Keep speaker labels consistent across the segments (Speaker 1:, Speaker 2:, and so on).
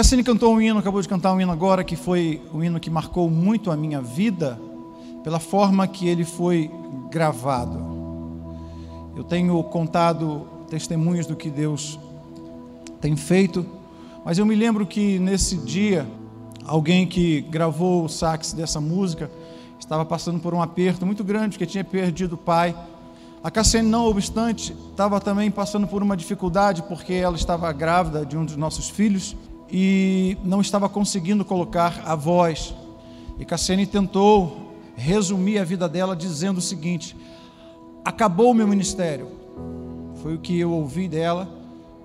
Speaker 1: Cassini cantou um hino, acabou de cantar um hino agora, que foi um hino que marcou muito a minha vida, pela forma que ele foi gravado. Eu tenho contado testemunhos do que Deus tem feito, mas eu me lembro que nesse dia, alguém que gravou o sax dessa música estava passando por um aperto muito grande, porque tinha perdido o pai. A Cassiane, não obstante, estava também passando por uma dificuldade, porque ela estava grávida de um dos nossos filhos e não estava conseguindo colocar a voz. E Cassiane tentou resumir a vida dela dizendo o seguinte: acabou o meu ministério. Foi o que eu ouvi dela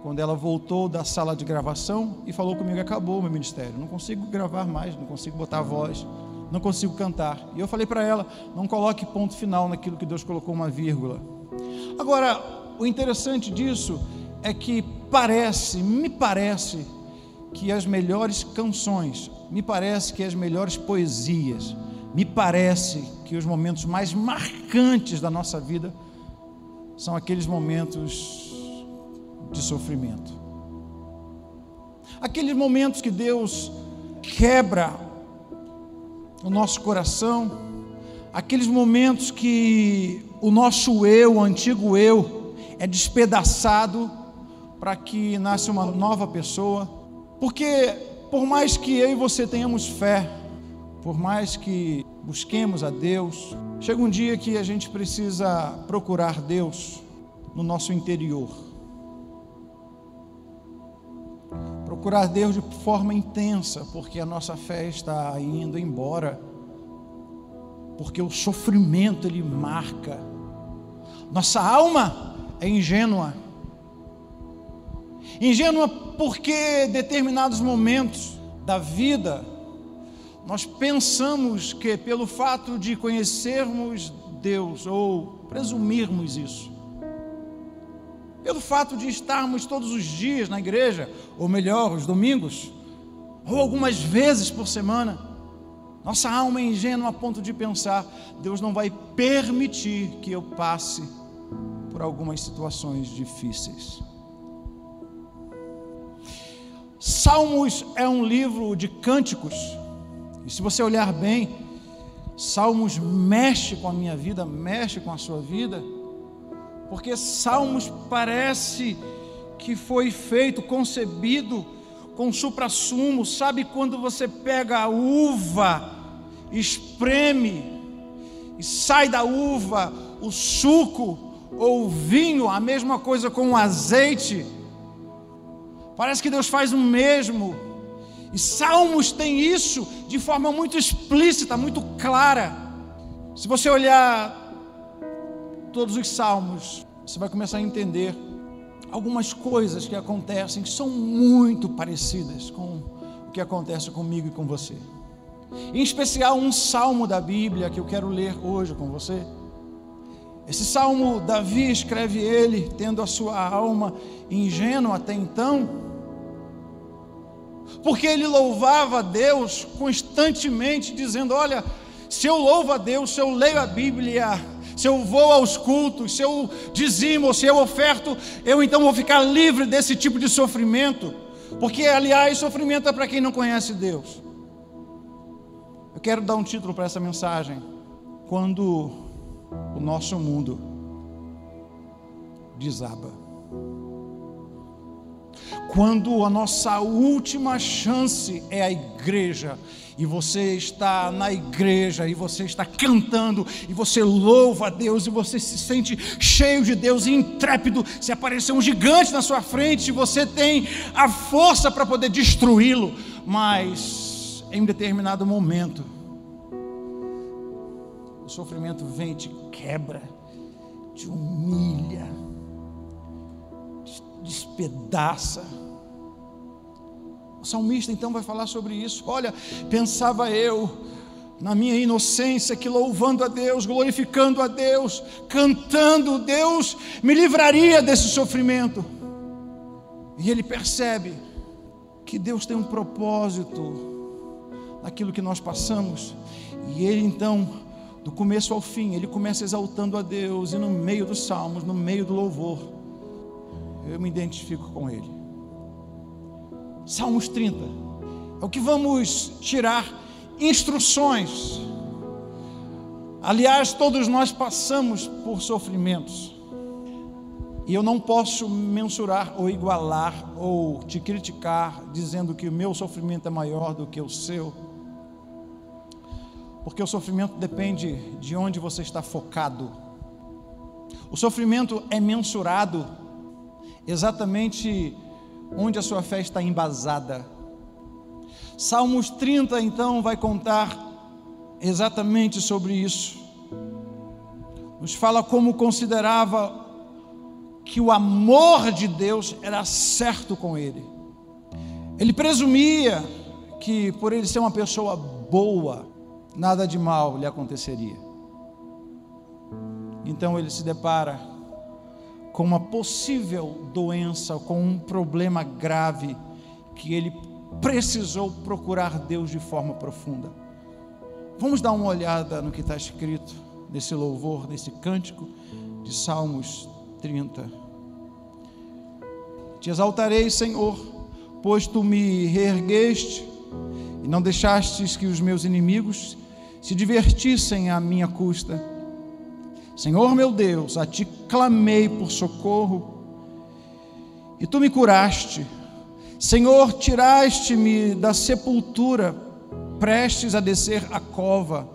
Speaker 1: quando ela voltou da sala de gravação e falou comigo: acabou o meu ministério, não consigo gravar mais, não consigo botar a voz, não consigo cantar. E eu falei para ela: não coloque ponto final naquilo que Deus colocou uma vírgula. Agora, o interessante disso é que parece, me parece, que as melhores canções, me parece que as melhores poesias, me parece que os momentos mais marcantes da nossa vida são aqueles momentos de sofrimento. Aqueles momentos que Deus quebra o nosso coração, aqueles momentos que o nosso eu, o antigo eu, é despedaçado para que nasça uma nova pessoa porque por mais que eu e você tenhamos fé, por mais que busquemos a Deus, chega um dia que a gente precisa procurar Deus no nosso interior. Procurar Deus de forma intensa, porque a nossa fé está indo embora. Porque o sofrimento ele marca. Nossa alma é ingênua Ingênua porque determinados momentos da vida nós pensamos que pelo fato de conhecermos Deus ou presumirmos isso, pelo fato de estarmos todos os dias na igreja, ou melhor, os domingos, ou algumas vezes por semana, nossa alma é ingênua a ponto de pensar: Deus não vai permitir que eu passe por algumas situações difíceis. Salmos é um livro de cânticos, e se você olhar bem, Salmos mexe com a minha vida, mexe com a sua vida, porque Salmos parece que foi feito, concebido com supra-sumo. Sabe quando você pega a uva, espreme, e sai da uva o suco ou o vinho, a mesma coisa com o azeite Parece que Deus faz o mesmo. E Salmos tem isso de forma muito explícita, muito clara. Se você olhar todos os Salmos, você vai começar a entender algumas coisas que acontecem que são muito parecidas com o que acontece comigo e com você. Em especial um salmo da Bíblia que eu quero ler hoje com você. Esse salmo, Davi escreve ele, tendo a sua alma ingênua até então, porque ele louvava a Deus constantemente, dizendo: Olha, se eu louvo a Deus, se eu leio a Bíblia, se eu vou aos cultos, se eu dizimo, se eu oferto, eu então vou ficar livre desse tipo de sofrimento, porque, aliás, sofrimento é para quem não conhece Deus. Eu quero dar um título para essa mensagem. Quando o nosso mundo desaba quando a nossa última chance é a igreja, e você está na igreja, e você está cantando, e você louva a Deus, e você se sente cheio de Deus e intrépido. Se aparecer um gigante na sua frente, você tem a força para poder destruí-lo, mas em um determinado momento, o sofrimento vem te quebra, te humilha, despedaça o salmista então vai falar sobre isso. Olha, pensava eu, na minha inocência, que louvando a Deus, glorificando a Deus, cantando, Deus me livraria desse sofrimento. E ele percebe que Deus tem um propósito naquilo que nós passamos. E ele então, do começo ao fim, ele começa exaltando a Deus, e no meio dos salmos, no meio do louvor, eu me identifico com ele. Salmos 30. é o que vamos tirar instruções. Aliás, todos nós passamos por sofrimentos. E eu não posso mensurar ou igualar ou te criticar dizendo que o meu sofrimento é maior do que o seu. Porque o sofrimento depende de onde você está focado. O sofrimento é mensurado exatamente onde a sua fé está embasada. Salmos 30 então vai contar exatamente sobre isso. Nos fala como considerava que o amor de Deus era certo com ele. Ele presumia que por ele ser uma pessoa boa, nada de mal lhe aconteceria. Então ele se depara com uma possível doença, com um problema grave que ele precisou procurar Deus de forma profunda. Vamos dar uma olhada no que está escrito nesse louvor, nesse cântico de Salmos 30. Te exaltarei, Senhor, pois tu me reergueste e não deixastes que os meus inimigos se divertissem à minha custa. Senhor meu Deus, a ti clamei por socorro e tu me curaste. Senhor, tiraste-me da sepultura, prestes a descer a cova,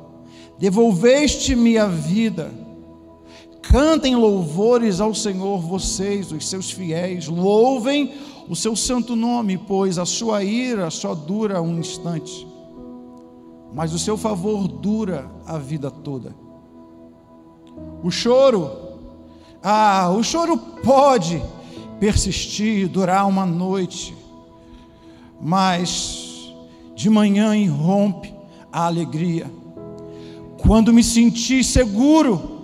Speaker 1: devolveste-me a vida Cantem louvores ao Senhor, vocês, os seus fiéis, louvem o seu santo nome, pois a sua ira só dura um instante, mas o seu favor dura a vida toda. O choro, ah, o choro pode persistir, durar uma noite, mas de manhã irrompe a alegria. Quando me senti seguro,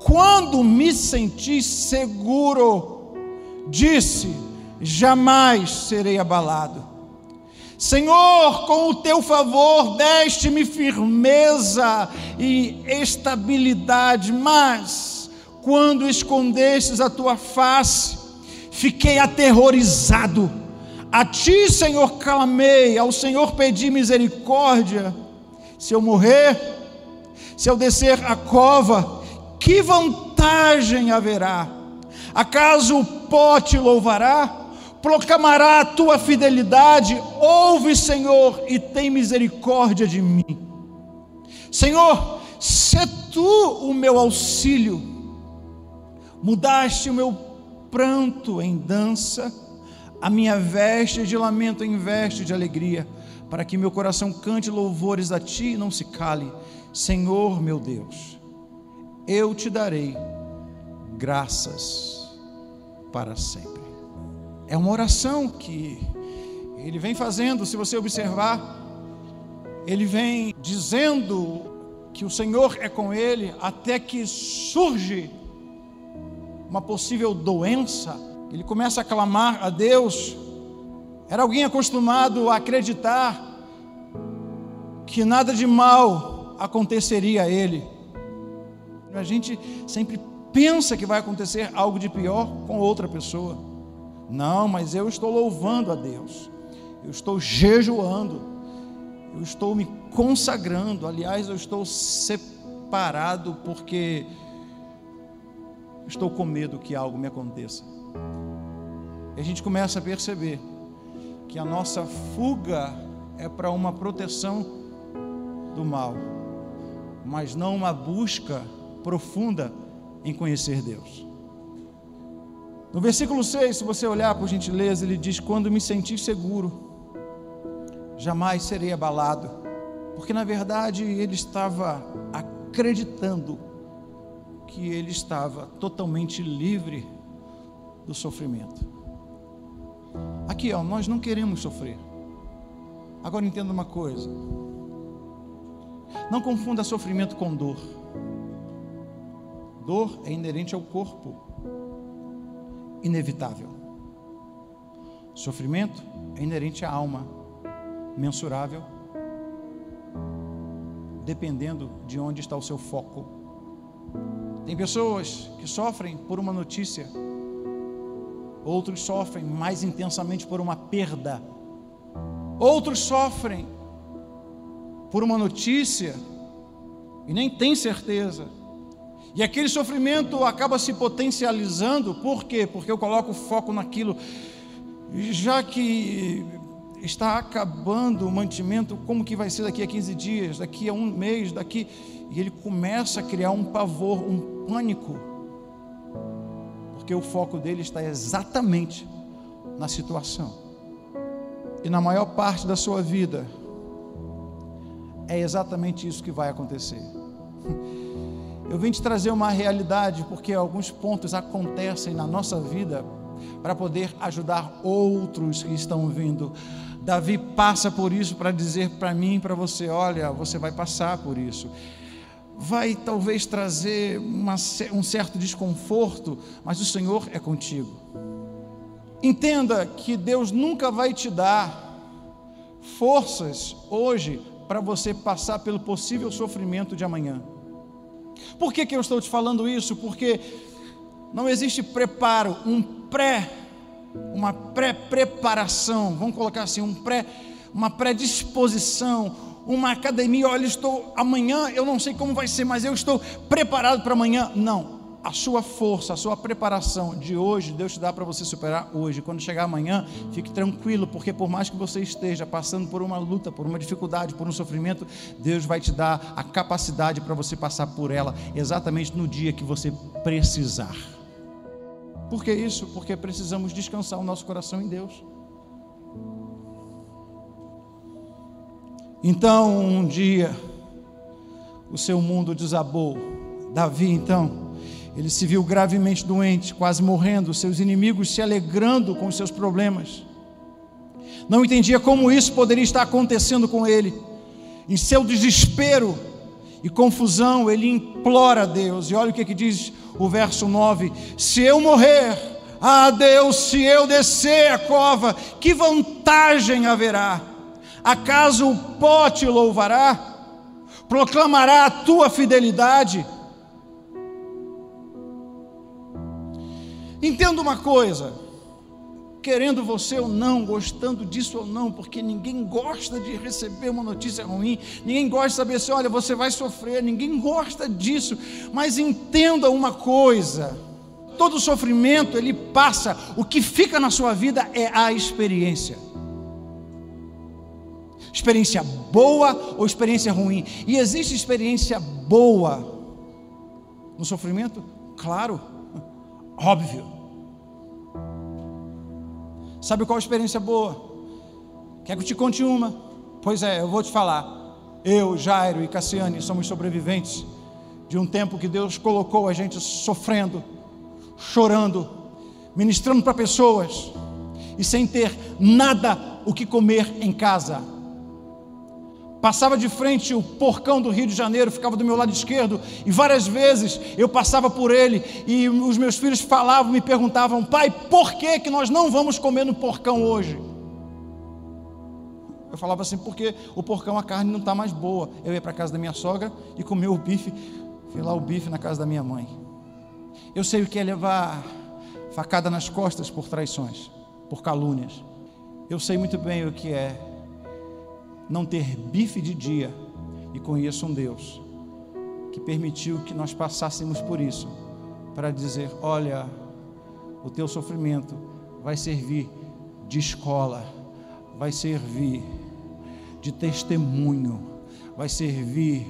Speaker 1: quando me senti seguro, disse: jamais serei abalado. Senhor, com o teu favor deste-me firmeza e estabilidade, mas quando escondestes a tua face, fiquei aterrorizado. A ti, Senhor, clamei, ao Senhor pedi misericórdia. Se eu morrer, se eu descer a cova, que vantagem haverá? Acaso o pó te louvará? Proclamará a tua fidelidade? Ouve, Senhor, e tem misericórdia de mim. Senhor, se tu o meu auxílio, mudaste o meu pranto em dança, a minha veste de lamento em veste de alegria, para que meu coração cante louvores a ti e não se cale. Senhor meu Deus eu te darei graças para sempre. É uma oração que ele vem fazendo, se você observar, ele vem dizendo que o Senhor é com ele até que surge uma possível doença. Ele começa a clamar a Deus. Era alguém acostumado a acreditar que nada de mal aconteceria a ele a gente sempre pensa que vai acontecer algo de pior com outra pessoa. Não, mas eu estou louvando a Deus, eu estou jejuando, eu estou me consagrando. Aliás, eu estou separado porque estou com medo que algo me aconteça. E a gente começa a perceber que a nossa fuga é para uma proteção do mal, mas não uma busca profunda em conhecer Deus. No versículo 6, se você olhar por gentileza, ele diz: Quando me sentir seguro, jamais serei abalado. Porque na verdade ele estava acreditando que ele estava totalmente livre do sofrimento. Aqui, ó, nós não queremos sofrer. Agora entenda uma coisa: não confunda sofrimento com dor. Dor é inerente ao corpo, inevitável. Sofrimento é inerente à alma, mensurável, dependendo de onde está o seu foco. Tem pessoas que sofrem por uma notícia, outros sofrem mais intensamente por uma perda. Outros sofrem por uma notícia e nem têm certeza. E aquele sofrimento acaba se potencializando, por quê? Porque eu coloco foco naquilo, já que está acabando o mantimento, como que vai ser daqui a 15 dias, daqui a um mês, daqui. E ele começa a criar um pavor, um pânico, porque o foco dele está exatamente na situação. E na maior parte da sua vida, é exatamente isso que vai acontecer. Eu vim te trazer uma realidade, porque alguns pontos acontecem na nossa vida para poder ajudar outros que estão vindo. Davi passa por isso para dizer para mim para você: olha, você vai passar por isso. Vai talvez trazer uma, um certo desconforto, mas o Senhor é contigo. Entenda que Deus nunca vai te dar forças hoje para você passar pelo possível sofrimento de amanhã. Por que, que eu estou te falando isso? Porque não existe preparo, um pré, uma pré-preparação, vamos colocar assim, um pré, uma predisposição, uma academia, olha, estou amanhã, eu não sei como vai ser, mas eu estou preparado para amanhã. Não a sua força, a sua preparação de hoje, Deus te dá para você superar hoje. Quando chegar amanhã, fique tranquilo, porque por mais que você esteja passando por uma luta, por uma dificuldade, por um sofrimento, Deus vai te dar a capacidade para você passar por ela exatamente no dia que você precisar. Por que isso? Porque precisamos descansar o nosso coração em Deus. Então, um dia, o seu mundo desabou. Davi, então, ele se viu gravemente doente, quase morrendo, seus inimigos se alegrando com seus problemas. Não entendia como isso poderia estar acontecendo com ele. Em seu desespero e confusão, ele implora a Deus. E olha o que, que diz o verso 9: Se eu morrer, ah Deus, se eu descer a cova, que vantagem haverá? Acaso o pó te louvará? Proclamará a tua fidelidade? Entenda uma coisa, querendo você ou não, gostando disso ou não, porque ninguém gosta de receber uma notícia ruim, ninguém gosta de saber se, olha, você vai sofrer, ninguém gosta disso, mas entenda uma coisa, todo sofrimento ele passa, o que fica na sua vida é a experiência. Experiência boa ou experiência ruim? E existe experiência boa no sofrimento? Claro Óbvio. Sabe qual experiência boa? Quer que eu te conte uma? Pois é, eu vou te falar. Eu, Jairo e Cassiane somos sobreviventes de um tempo que Deus colocou a gente sofrendo, chorando, ministrando para pessoas e sem ter nada o que comer em casa Passava de frente o porcão do Rio de Janeiro, ficava do meu lado esquerdo, e várias vezes eu passava por ele e os meus filhos falavam, me perguntavam: "Pai, por que que nós não vamos comer no porcão hoje?" Eu falava assim: "Porque o porcão a carne não está mais boa". Eu ia para casa da minha sogra e comia o bife, fui lá o bife na casa da minha mãe. Eu sei o que é levar facada nas costas por traições, por calúnias. Eu sei muito bem o que é não ter bife de dia e conheço um Deus que permitiu que nós passássemos por isso para dizer: olha, o teu sofrimento vai servir de escola, vai servir de testemunho, vai servir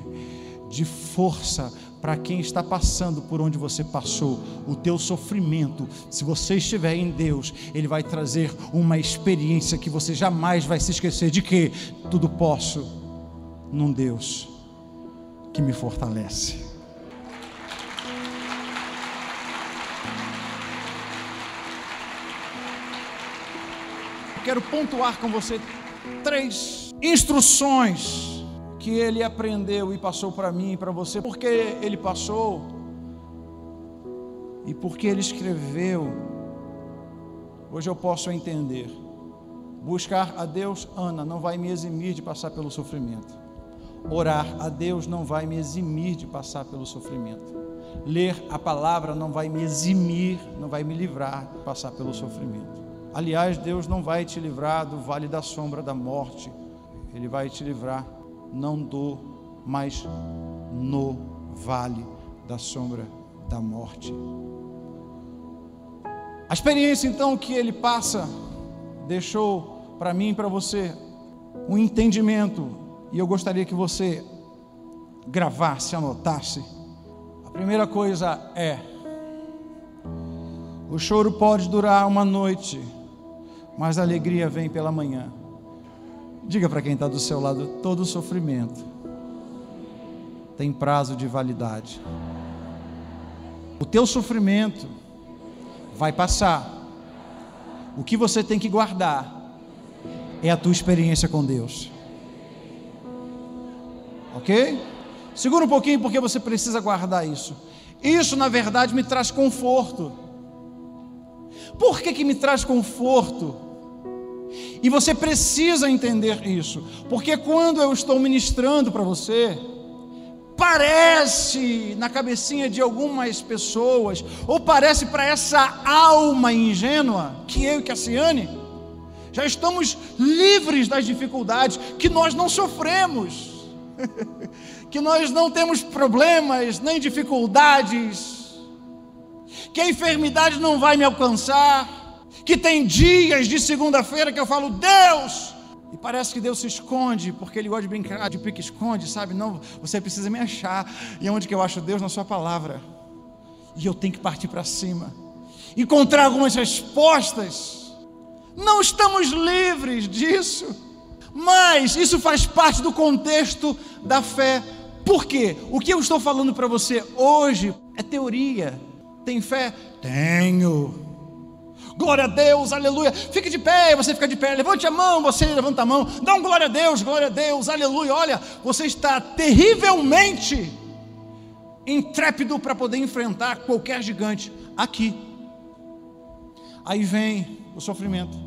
Speaker 1: de força para quem está passando por onde você passou, o teu sofrimento, se você estiver em Deus, Ele vai trazer uma experiência que você jamais vai se esquecer de que tudo posso num Deus que me fortalece. Eu quero pontuar com você três instruções que ele aprendeu e passou para mim e para você, porque ele passou e porque ele escreveu, hoje eu posso entender. Buscar a Deus, Ana, não vai me eximir de passar pelo sofrimento. Orar a Deus não vai me eximir de passar pelo sofrimento. Ler a palavra não vai me eximir, não vai me livrar de passar pelo sofrimento. Aliás, Deus não vai te livrar do vale da sombra da morte, Ele vai te livrar não do, mas no vale da sombra da morte. A experiência então que ele passa deixou para mim e para você um entendimento, e eu gostaria que você gravasse, anotasse. A primeira coisa é: o choro pode durar uma noite, mas a alegria vem pela manhã. Diga para quem está do seu lado: todo sofrimento tem prazo de validade. O teu sofrimento vai passar. O que você tem que guardar é a tua experiência com Deus. Ok? Segura um pouquinho porque você precisa guardar isso. Isso, na verdade, me traz conforto. Por que, que me traz conforto? E você precisa entender isso, porque quando eu estou ministrando para você, parece na cabecinha de algumas pessoas, ou parece para essa alma ingênua, que eu e Cassiane, já estamos livres das dificuldades, que nós não sofremos, que nós não temos problemas nem dificuldades, que a enfermidade não vai me alcançar, que tem dias de segunda-feira que eu falo, Deus, e parece que Deus se esconde, porque Ele gosta de brincar de pique-esconde, sabe? Não, você precisa me achar. E onde que eu acho Deus? Na Sua palavra. E eu tenho que partir para cima. Encontrar algumas respostas. Não estamos livres disso. Mas isso faz parte do contexto da fé. Por quê? O que eu estou falando para você hoje é teoria. Tem fé? Tenho. Glória a Deus, aleluia. Fique de pé, você fica de pé. Levante a mão, você levanta a mão. Dá um glória a Deus, glória a Deus, aleluia. Olha, você está terrivelmente intrépido para poder enfrentar qualquer gigante aqui. Aí vem o sofrimento.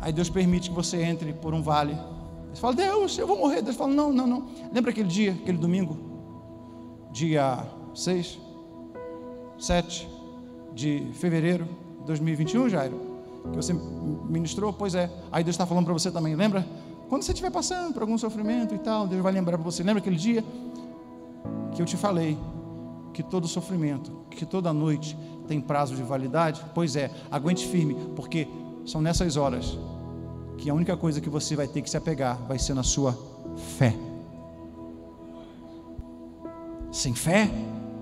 Speaker 1: Aí Deus permite que você entre por um vale. Você fala, Deus, eu vou morrer. Deus fala, não, não, não. Lembra aquele dia, aquele domingo? Dia 6, 7, de fevereiro de 2021, Jairo, que você ministrou, pois é. Aí Deus está falando para você também, lembra? Quando você estiver passando por algum sofrimento e tal, Deus vai lembrar para você. Lembra aquele dia que eu te falei que todo sofrimento, que toda noite tem prazo de validade? Pois é, aguente firme, porque são nessas horas que a única coisa que você vai ter que se apegar vai ser na sua fé. Sem fé,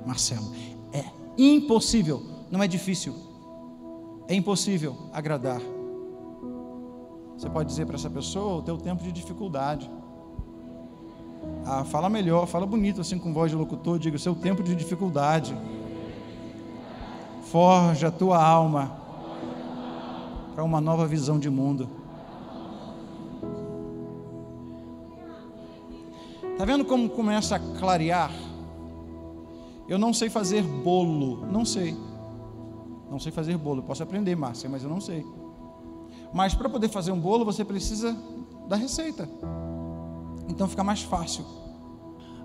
Speaker 1: Marcelo, é impossível não é difícil, é impossível agradar. Você pode dizer para essa pessoa o teu tempo de dificuldade. Ah, fala melhor, fala bonito assim com voz de locutor, diga o seu tempo de dificuldade. Forja a tua alma para uma nova visão de mundo. Está vendo como começa a clarear? Eu não sei fazer bolo, não sei. Não sei fazer bolo. Posso aprender, Márcia, mas eu não sei. Mas para poder fazer um bolo, você precisa da receita. Então fica mais fácil.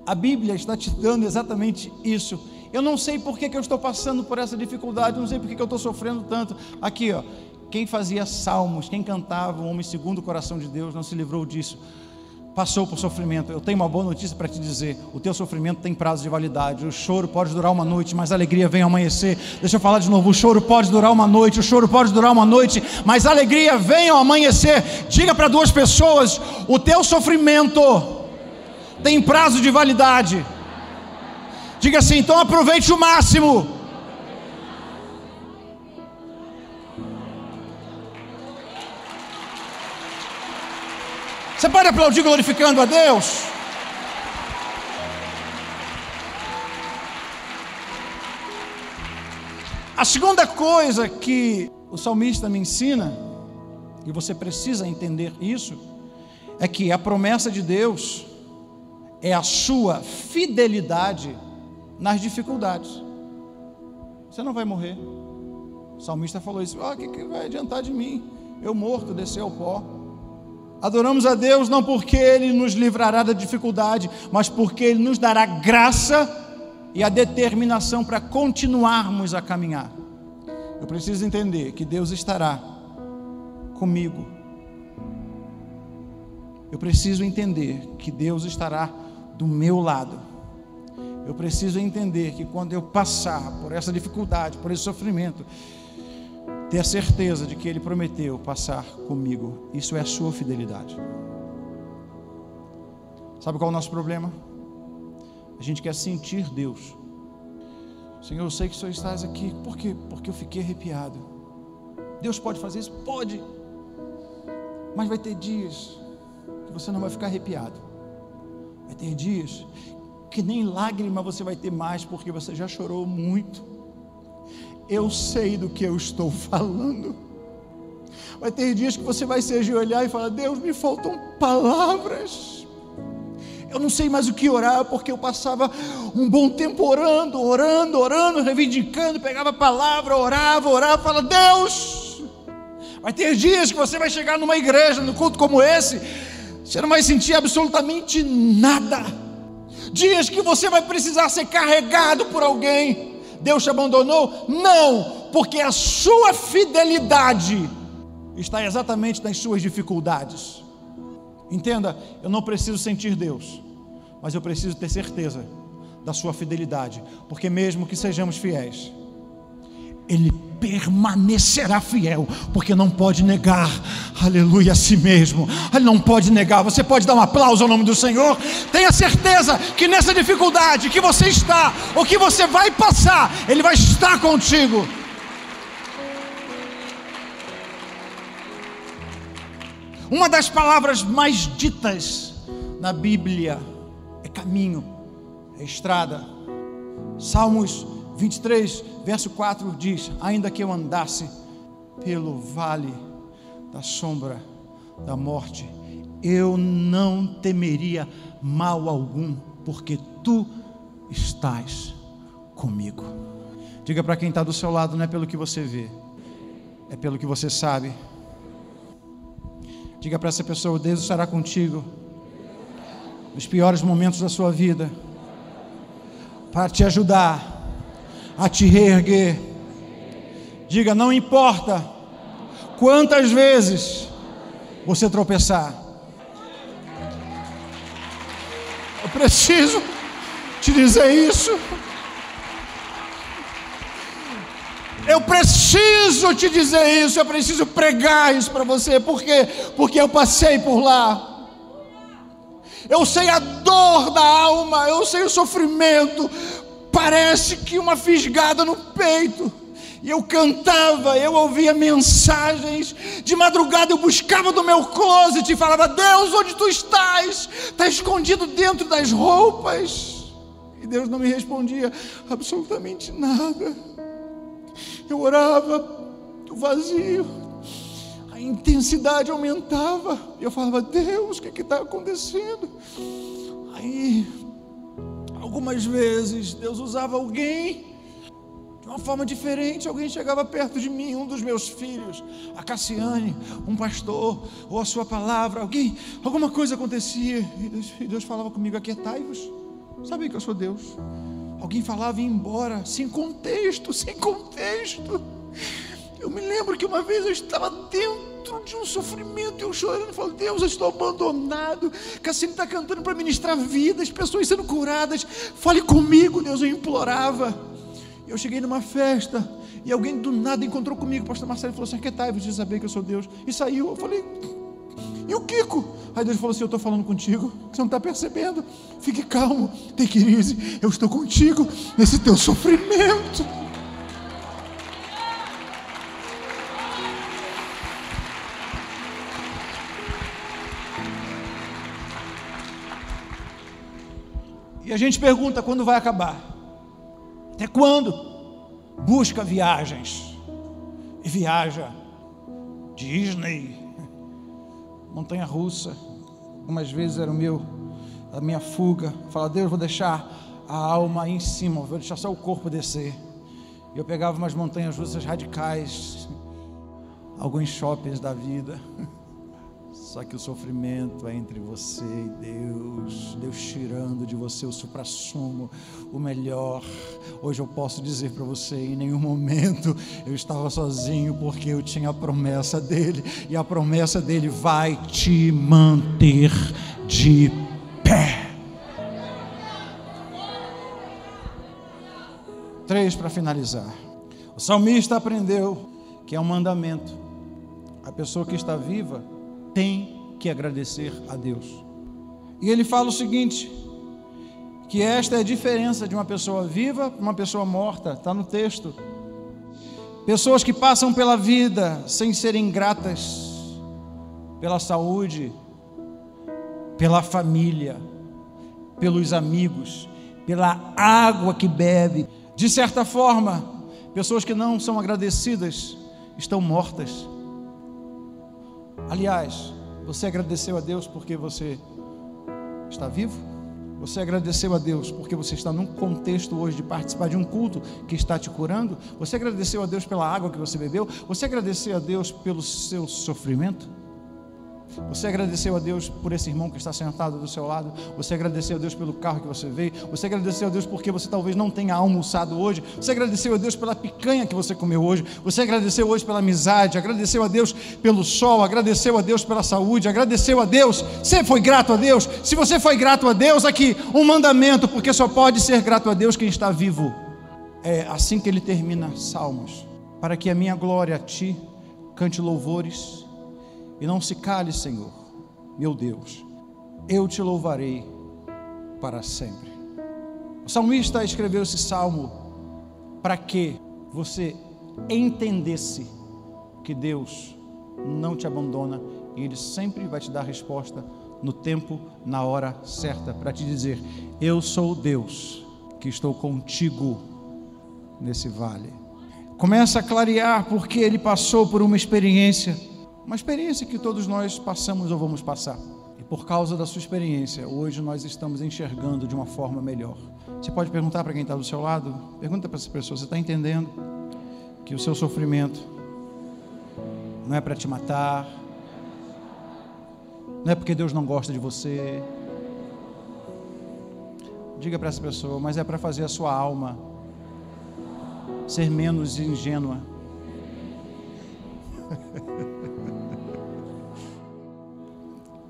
Speaker 1: A Bíblia está te dando exatamente isso. Eu não sei por que, que eu estou passando por essa dificuldade, não sei por que, que eu estou sofrendo tanto. Aqui, ó. Quem fazia salmos, quem cantava o homem segundo o coração de Deus, não se livrou disso passou por sofrimento, eu tenho uma boa notícia para te dizer: o teu sofrimento tem prazo de validade. O choro pode durar uma noite, mas a alegria vem ao amanhecer. Deixa eu falar de novo: o choro pode durar uma noite, o choro pode durar uma noite, mas a alegria vem ao amanhecer. Diga para duas pessoas: o teu sofrimento tem prazo de validade. Diga assim: então aproveite o máximo. Você pode aplaudir glorificando a Deus? A segunda coisa que o salmista me ensina, e você precisa entender isso, é que a promessa de Deus é a sua fidelidade nas dificuldades. Você não vai morrer. O salmista falou isso: oh, o que, que vai adiantar de mim? Eu morto, descer ao pó. Adoramos a Deus não porque Ele nos livrará da dificuldade, mas porque Ele nos dará graça e a determinação para continuarmos a caminhar. Eu preciso entender que Deus estará comigo. Eu preciso entender que Deus estará do meu lado. Eu preciso entender que quando eu passar por essa dificuldade, por esse sofrimento, ter certeza de que Ele prometeu passar comigo. Isso é a sua fidelidade. Sabe qual é o nosso problema? A gente quer sentir Deus. Senhor, eu sei que o Senhor estás aqui. Por quê? Porque eu fiquei arrepiado. Deus pode fazer isso? Pode. Mas vai ter dias que você não vai ficar arrepiado. Vai ter dias que nem lágrima você vai ter mais, porque você já chorou muito eu sei do que eu estou falando. Vai ter dias que você vai se ajoelhar e falar: Deus, me faltam palavras. Eu não sei mais o que orar, porque eu passava um bom tempo orando, orando, orando, reivindicando, pegava a palavra, orava, orava, fala: Deus. Vai ter dias que você vai chegar numa igreja, num culto como esse, você não vai sentir absolutamente nada. Dias que você vai precisar ser carregado por alguém Deus te abandonou? Não, porque a sua fidelidade está exatamente nas suas dificuldades. Entenda, eu não preciso sentir Deus, mas eu preciso ter certeza da sua fidelidade, porque mesmo que sejamos fiéis, Ele permanecerá fiel, porque não pode negar, aleluia, a si mesmo, ele não pode negar. Você pode dar um aplauso ao nome do Senhor. Tenha certeza que nessa dificuldade que você está, ou que você vai passar, Ele vai estar contigo. Uma das palavras mais ditas na Bíblia é caminho, é estrada. Salmos 23, verso 4 diz: Ainda que eu andasse pelo vale da sombra da morte, eu não temeria mal algum, porque tu estás comigo. Diga para quem está do seu lado: não é pelo que você vê, é pelo que você sabe. Diga para essa pessoa: Deus estará contigo nos piores momentos da sua vida, para te ajudar a te reerguer. Diga: não importa quantas vezes você tropeçar. Eu preciso te dizer isso. Eu preciso te dizer isso, eu preciso pregar isso para você, por quê? Porque eu passei por lá. Eu sei a dor da alma, eu sei o sofrimento, parece que uma fisgada no peito. E eu cantava, eu ouvia mensagens. De madrugada eu buscava do meu closet e falava: Deus, onde tu estás? Está escondido dentro das roupas. E Deus não me respondia absolutamente nada. Eu orava, o vazio, a intensidade aumentava. E eu falava: Deus, o que está acontecendo? Aí Algumas vezes Deus usava alguém de uma forma diferente. Alguém chegava perto de mim, um dos meus filhos, a Cassiane, um pastor, ou a sua palavra, alguém, alguma coisa acontecia. E Deus, e Deus falava comigo: aquietai-vos. Sabia que eu sou Deus. Alguém falava e ia embora, sem contexto, sem contexto. Eu me lembro que uma vez eu estava dentro dentro de um sofrimento, eu chorando, falo, Deus, eu estou abandonado. Cassino está cantando para ministrar vidas, pessoas sendo curadas. Fale comigo, Deus, eu implorava. Eu cheguei numa festa e alguém do nada encontrou comigo, o pastor Marcelo falou assim: Que tal você saber que eu sou Deus? E saiu. Eu falei: E o Kiko? Aí Deus falou assim: Eu estou falando contigo, você não está percebendo. Fique calmo, tem crise, eu estou contigo nesse teu sofrimento. E a gente pergunta quando vai acabar. Até quando? Busca viagens. E viaja. Disney, montanha russa. Algumas vezes era o meu, a minha fuga. Fala, Deus, vou deixar a alma aí em cima, vou deixar só o corpo descer. E eu pegava umas montanhas russas radicais, alguns shoppings da vida. Só que o sofrimento é entre você e Deus, Deus tirando de você o suprassumo, o melhor. Hoje eu posso dizer para você: em nenhum momento eu estava sozinho, porque eu tinha a promessa dele, e a promessa dele vai te manter de pé. Três para finalizar. O salmista aprendeu que é um mandamento. A pessoa que está viva tem que agradecer a Deus. E ele fala o seguinte: que esta é a diferença de uma pessoa viva para uma pessoa morta, está no texto. Pessoas que passam pela vida sem serem gratas pela saúde, pela família, pelos amigos, pela água que bebe. De certa forma, pessoas que não são agradecidas estão mortas. Aliás, você agradeceu a Deus porque você está vivo? Você agradeceu a Deus porque você está num contexto hoje de participar de um culto que está te curando? Você agradeceu a Deus pela água que você bebeu? Você agradeceu a Deus pelo seu sofrimento? Você agradeceu a Deus por esse irmão que está sentado do seu lado. Você agradeceu a Deus pelo carro que você veio. Você agradeceu a Deus porque você talvez não tenha almoçado hoje. Você agradeceu a Deus pela picanha que você comeu hoje. Você agradeceu hoje pela amizade. Agradeceu a Deus pelo sol. Agradeceu a Deus pela saúde. Agradeceu a Deus. Você foi grato a Deus? Se você foi grato a Deus, aqui um mandamento, porque só pode ser grato a Deus quem está vivo. É assim que ele termina Salmos. Para que a minha glória a ti cante louvores e não se cale, Senhor, meu Deus, eu te louvarei para sempre. O salmista escreveu esse salmo para que você entendesse que Deus não te abandona e Ele sempre vai te dar resposta no tempo, na hora certa, para te dizer: Eu sou Deus que estou contigo nesse vale. Começa a clarear porque ele passou por uma experiência uma experiência que todos nós passamos ou vamos passar. E por causa da sua experiência, hoje nós estamos enxergando de uma forma melhor. Você pode perguntar para quem está do seu lado, pergunta para essa pessoa: você está entendendo que o seu sofrimento não é para te matar, não é porque Deus não gosta de você. Diga para essa pessoa, mas é para fazer a sua alma ser menos ingênua.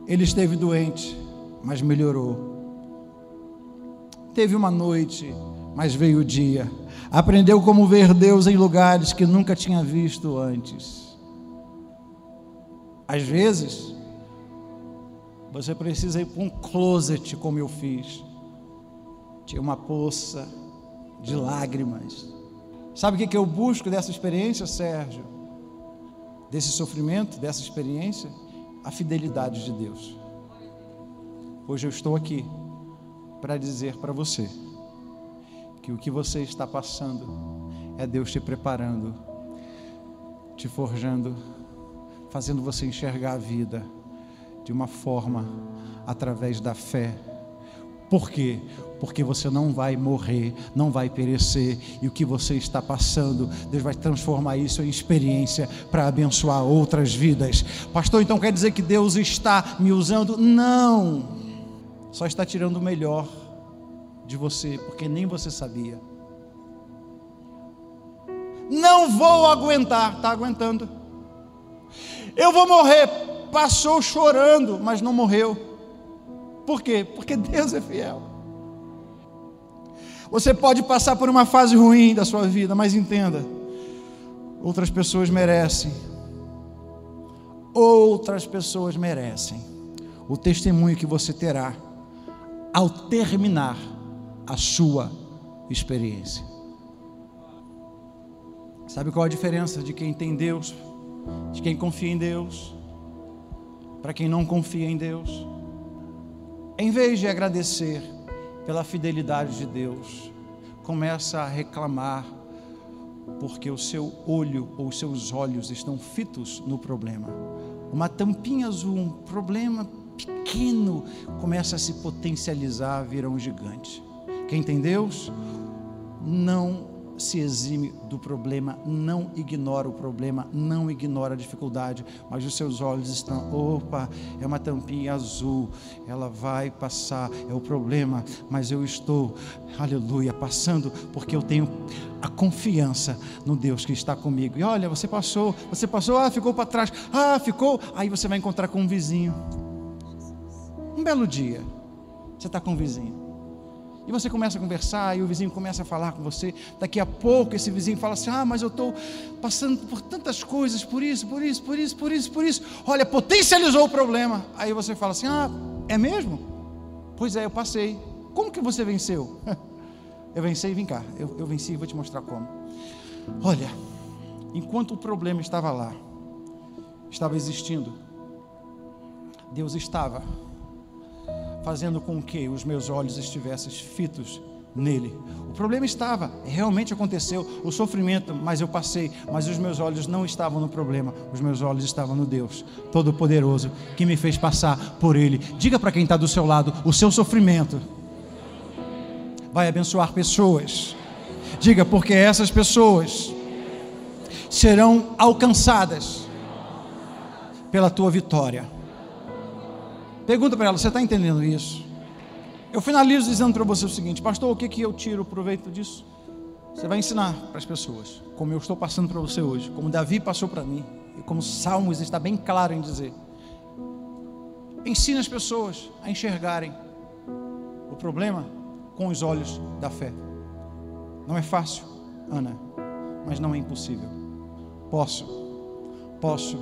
Speaker 1: Ele esteve doente, mas melhorou. Teve uma noite, mas veio o dia. Aprendeu como ver Deus em lugares que nunca tinha visto antes. Às vezes, você precisa ir para um closet, como eu fiz. Tinha uma poça de lágrimas. Sabe o que eu busco dessa experiência, Sérgio? Desse sofrimento, dessa experiência? A fidelidade de Deus. Hoje eu estou aqui para dizer para você que o que você está passando é Deus te preparando, te forjando, fazendo você enxergar a vida de uma forma através da fé por quê? Porque você não vai morrer, não vai perecer, e o que você está passando, Deus vai transformar isso em experiência para abençoar outras vidas. Pastor, então quer dizer que Deus está me usando? Não, só está tirando o melhor de você, porque nem você sabia. Não vou aguentar, está aguentando. Eu vou morrer, passou chorando, mas não morreu. Por quê? Porque Deus é fiel. Você pode passar por uma fase ruim da sua vida, mas entenda: outras pessoas merecem. Outras pessoas merecem o testemunho que você terá ao terminar a sua experiência. Sabe qual a diferença de quem tem Deus, de quem confia em Deus, para quem não confia em Deus? Em vez de agradecer pela fidelidade de Deus, começa a reclamar porque o seu olho ou seus olhos estão fitos no problema. Uma tampinha azul, um problema pequeno, começa a se potencializar, vira um gigante. Quem tem Deus não se exime do problema, não ignora o problema, não ignora a dificuldade, mas os seus olhos estão, opa, é uma tampinha azul, ela vai passar, é o problema, mas eu estou, aleluia, passando porque eu tenho a confiança no Deus que está comigo. E olha, você passou, você passou, ah, ficou para trás, ah, ficou, aí você vai encontrar com um vizinho. Um belo dia, você está com um vizinho. E você começa a conversar e o vizinho começa a falar com você. Daqui a pouco esse vizinho fala assim: Ah, mas eu estou passando por tantas coisas, por isso, por isso, por isso, por isso, por isso. Olha, potencializou o problema. Aí você fala assim: Ah, é mesmo? Pois é, eu passei. Como que você venceu? Eu venci e vim cá. Eu, eu venci e vou te mostrar como. Olha, enquanto o problema estava lá, estava existindo, Deus estava fazendo com que os meus olhos estivessem fitos nele. O problema estava, realmente aconteceu, o sofrimento, mas eu passei, mas os meus olhos não estavam no problema, os meus olhos estavam no Deus Todo-Poderoso que me fez passar por ele. Diga para quem está do seu lado: o seu sofrimento vai abençoar pessoas. Diga, porque essas pessoas serão alcançadas pela tua vitória. Pergunta para ela: você está entendendo isso? Eu finalizo dizendo para você o seguinte, pastor, o que, que eu tiro proveito disso? Você vai ensinar para as pessoas, como eu estou passando para você hoje, como Davi passou para mim, e como Salmos está bem claro em dizer. Ensina as pessoas a enxergarem o problema com os olhos da fé. Não é fácil, Ana, mas não é impossível. Posso, posso,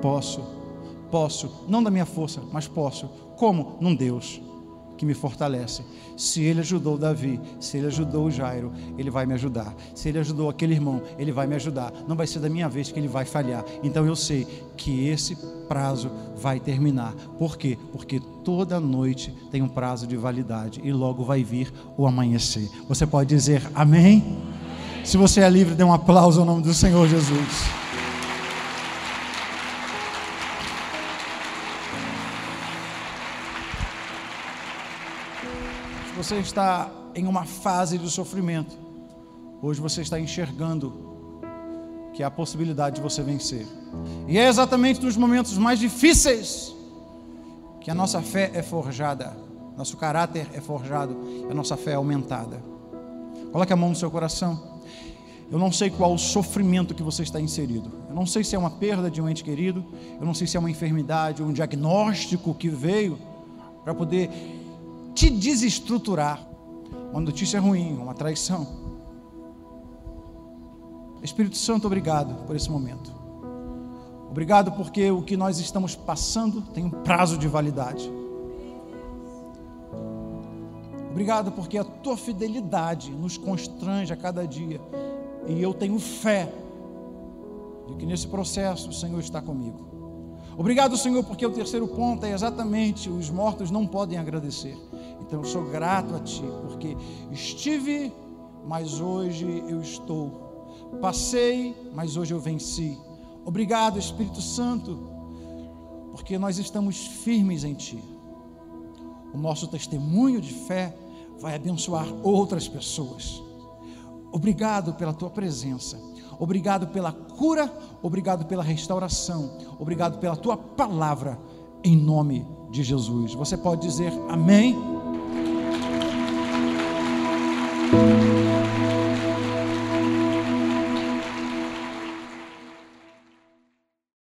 Speaker 1: posso Posso, não da minha força, mas posso. Como? Num Deus que me fortalece. Se ele ajudou Davi, se ele ajudou Jairo, ele vai me ajudar. Se ele ajudou aquele irmão, ele vai me ajudar. Não vai ser da minha vez que ele vai falhar. Então eu sei que esse prazo vai terminar. Por quê? Porque toda noite tem um prazo de validade e logo vai vir o amanhecer. Você pode dizer amém? Se você é livre, dê um aplauso ao nome do Senhor Jesus. Você está em uma fase de sofrimento, hoje você está enxergando que há a possibilidade de você vencer. E é exatamente nos momentos mais difíceis que a nossa fé é forjada, nosso caráter é forjado a nossa fé é aumentada. Coloque a mão no seu coração. Eu não sei qual o sofrimento que você está inserido. Eu não sei se é uma perda de um ente querido. Eu não sei se é uma enfermidade, um diagnóstico que veio para poder te desestruturar. Uma notícia ruim, uma traição. Espírito Santo, obrigado por esse momento. Obrigado porque o que nós estamos passando tem um prazo de validade. Obrigado porque a tua fidelidade nos constrange a cada dia. E eu tenho fé de que nesse processo o Senhor está comigo. Obrigado, Senhor, porque o terceiro ponto é exatamente: os mortos não podem agradecer. Então eu sou grato a Ti, porque estive, mas hoje eu estou. Passei, mas hoje eu venci. Obrigado, Espírito Santo, porque nós estamos firmes em Ti. O nosso testemunho de fé vai abençoar outras pessoas. Obrigado pela Tua presença. Obrigado pela cura, obrigado pela restauração, obrigado pela tua palavra, em nome de Jesus. Você pode dizer amém?